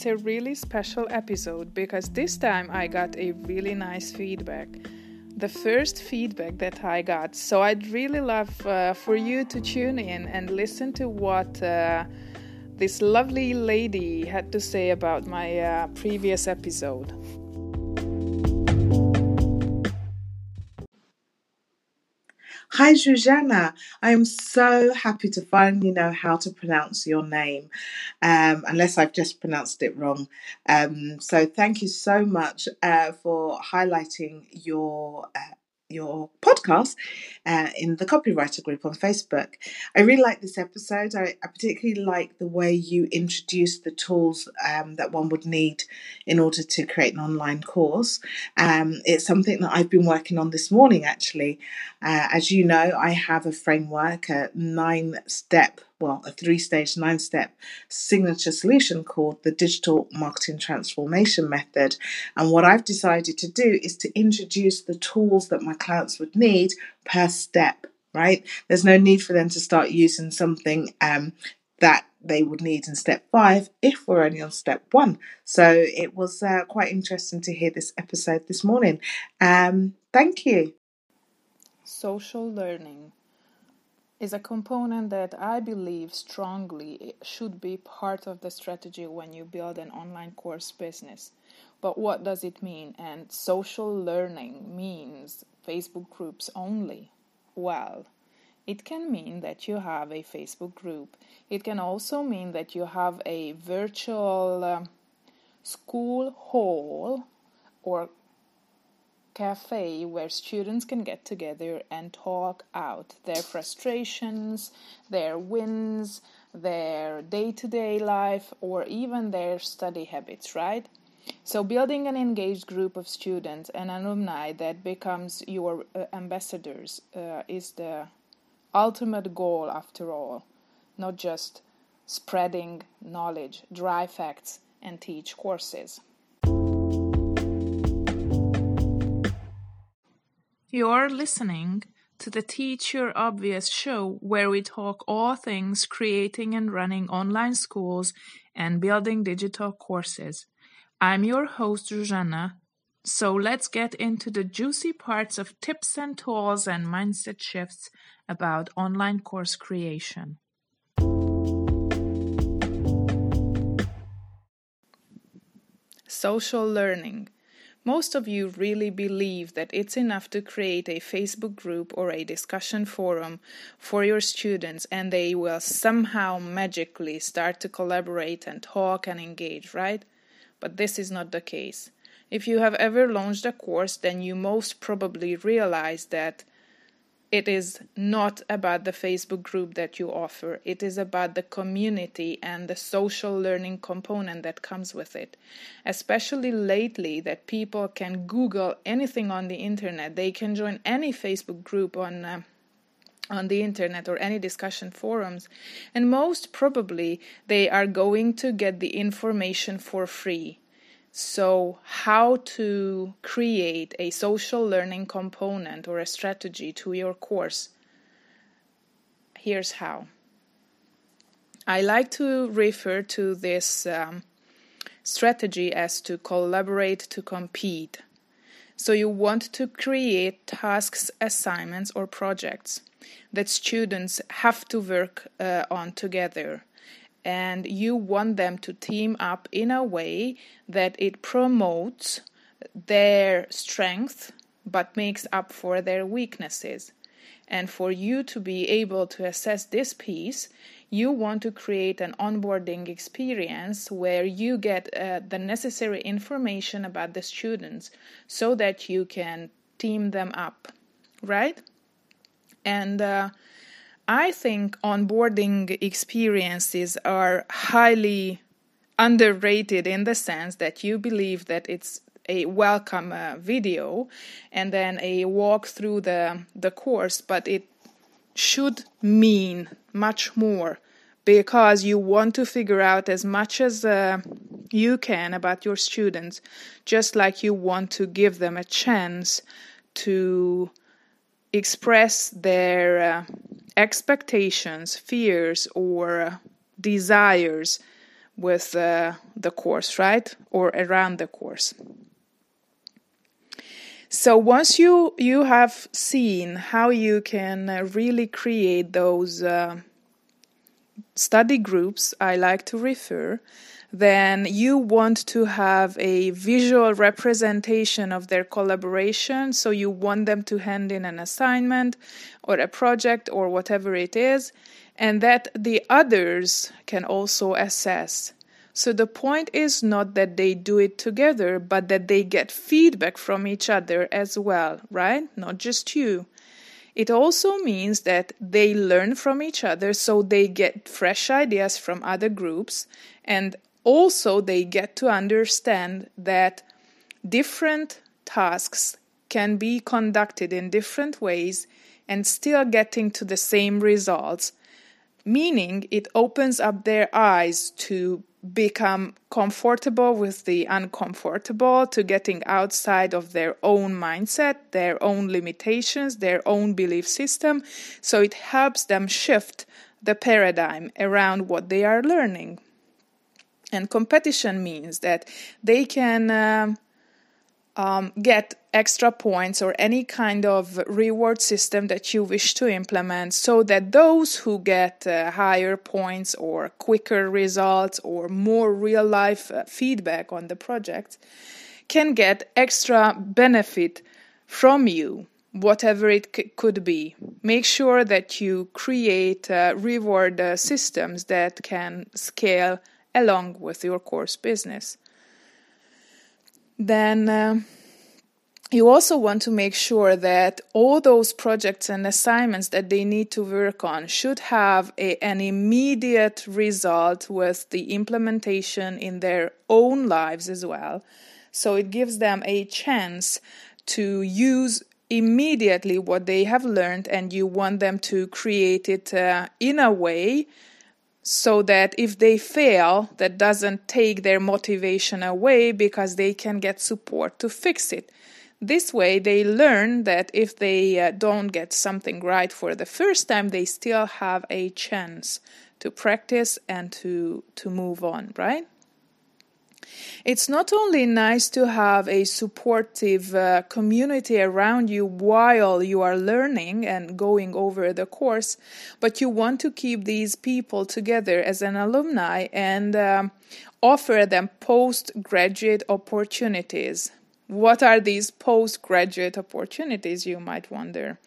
it's a really special episode because this time I got a really nice feedback. The first feedback that I got. So I'd really love uh, for you to tune in and listen to what uh, this lovely lady had to say about my uh, previous episode. Hi, Zuzana. I am so happy to finally know how to pronounce your name, um, unless I've just pronounced it wrong. Um, so, thank you so much uh, for highlighting your uh, your podcast uh, in the copywriter group on Facebook. I really like this episode. I, I particularly like the way you introduce the tools um, that one would need in order to create an online course. Um, it's something that I've been working on this morning actually. Uh, as you know, I have a framework, a nine step well, a three stage, nine step signature solution called the Digital Marketing Transformation Method. And what I've decided to do is to introduce the tools that my clients would need per step, right? There's no need for them to start using something um, that they would need in step five if we're only on step one. So it was uh, quite interesting to hear this episode this morning. Um, thank you. Social learning is a component that I believe strongly should be part of the strategy when you build an online course business. But what does it mean? And social learning means Facebook groups only. Well, it can mean that you have a Facebook group. It can also mean that you have a virtual uh, school hall or cafe where students can get together and talk out their frustrations, their wins, their day to day life, or even their study habits, right? So, building an engaged group of students and alumni that becomes your uh, ambassadors uh, is the ultimate goal, after all, not just spreading knowledge, dry facts, and teach courses. You're listening to the Teach Your Obvious show, where we talk all things creating and running online schools and building digital courses. I'm your host, Zuzana. So let's get into the juicy parts of tips and tools and mindset shifts about online course creation. Social learning. Most of you really believe that it's enough to create a Facebook group or a discussion forum for your students and they will somehow magically start to collaborate and talk and engage, right? But this is not the case. If you have ever launched a course, then you most probably realize that it is not about the Facebook group that you offer. It is about the community and the social learning component that comes with it. Especially lately, that people can Google anything on the internet. They can join any Facebook group on. Uh, on the internet or any discussion forums, and most probably they are going to get the information for free. So, how to create a social learning component or a strategy to your course? Here's how. I like to refer to this um, strategy as to collaborate to compete. So, you want to create tasks, assignments, or projects that students have to work uh, on together and you want them to team up in a way that it promotes their strength but makes up for their weaknesses. And for you to be able to assess this piece, you want to create an onboarding experience where you get uh, the necessary information about the students so that you can team them up, right? And uh, I think onboarding experiences are highly underrated in the sense that you believe that it's a welcome uh, video and then a walk through the the course but it should mean much more because you want to figure out as much as uh, you can about your students just like you want to give them a chance to express their uh, expectations, fears, or desires with uh, the course, right? Or around the course. So once you you have seen how you can really create those uh, study groups, I like to refer, then you want to have a visual representation of their collaboration. So you want them to hand in an assignment or a project or whatever it is, and that the others can also assess. So the point is not that they do it together, but that they get feedback from each other as well, right? Not just you. It also means that they learn from each other, so they get fresh ideas from other groups, and also they get to understand that different tasks can be conducted in different ways and still getting to the same results, meaning it opens up their eyes to become comfortable with the uncomfortable, to getting outside of their own mindset, their own limitations, their own belief system. So it helps them shift the paradigm around what they are learning. And competition means that they can. Um, um, get extra points or any kind of reward system that you wish to implement so that those who get uh, higher points or quicker results or more real life uh, feedback on the project can get extra benefit from you whatever it c- could be make sure that you create uh, reward uh, systems that can scale along with your course business then uh, you also want to make sure that all those projects and assignments that they need to work on should have a, an immediate result with the implementation in their own lives as well. So it gives them a chance to use immediately what they have learned, and you want them to create it uh, in a way so that if they fail, that doesn't take their motivation away because they can get support to fix it. This way, they learn that if they uh, don't get something right for the first time, they still have a chance to practice and to, to move on, right? It's not only nice to have a supportive uh, community around you while you are learning and going over the course, but you want to keep these people together as an alumni and um, offer them postgraduate opportunities. What are these postgraduate opportunities, you might wonder?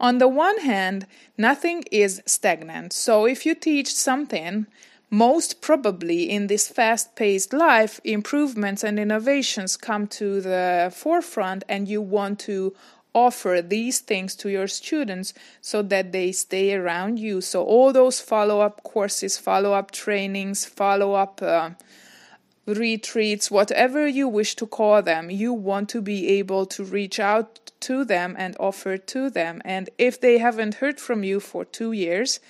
On the one hand, nothing is stagnant. So if you teach something, most probably in this fast paced life, improvements and innovations come to the forefront, and you want to offer these things to your students so that they stay around you. So, all those follow up courses, follow up trainings, follow up uh, retreats, whatever you wish to call them, you want to be able to reach out to them and offer to them. And if they haven't heard from you for two years,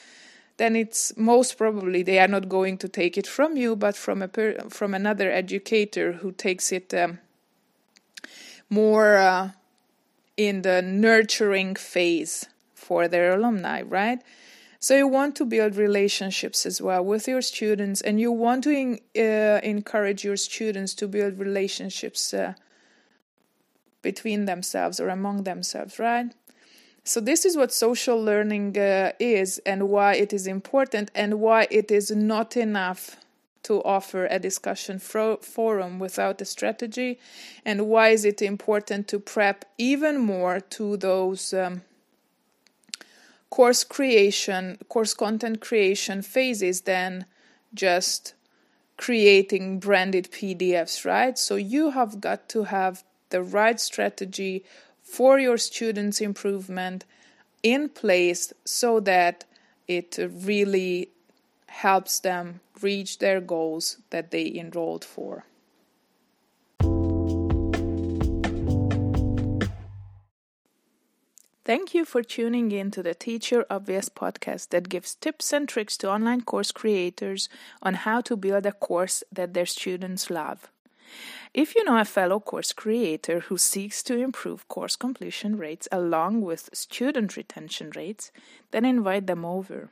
then it's most probably they are not going to take it from you, but from a per- from another educator who takes it um, more uh, in the nurturing phase for their alumni, right? So you want to build relationships as well with your students, and you want to in, uh, encourage your students to build relationships uh, between themselves or among themselves, right? So, this is what social learning uh, is and why it is important and why it is not enough to offer a discussion fro- forum without a strategy, and why is it important to prep even more to those um, course creation, course content creation phases than just creating branded PDFs, right? So, you have got to have the right strategy for your students' improvement in place so that it really helps them reach their goals that they enrolled for. Thank you for tuning in to the Teach Your Obvious podcast that gives tips and tricks to online course creators on how to build a course that their students love. If you know a fellow course creator who seeks to improve course completion rates along with student retention rates, then invite them over.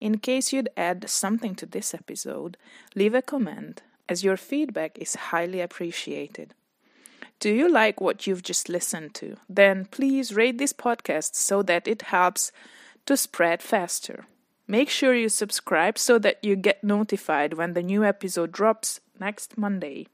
In case you'd add something to this episode, leave a comment, as your feedback is highly appreciated. Do you like what you've just listened to? Then please rate this podcast so that it helps to spread faster. Make sure you subscribe so that you get notified when the new episode drops next Monday.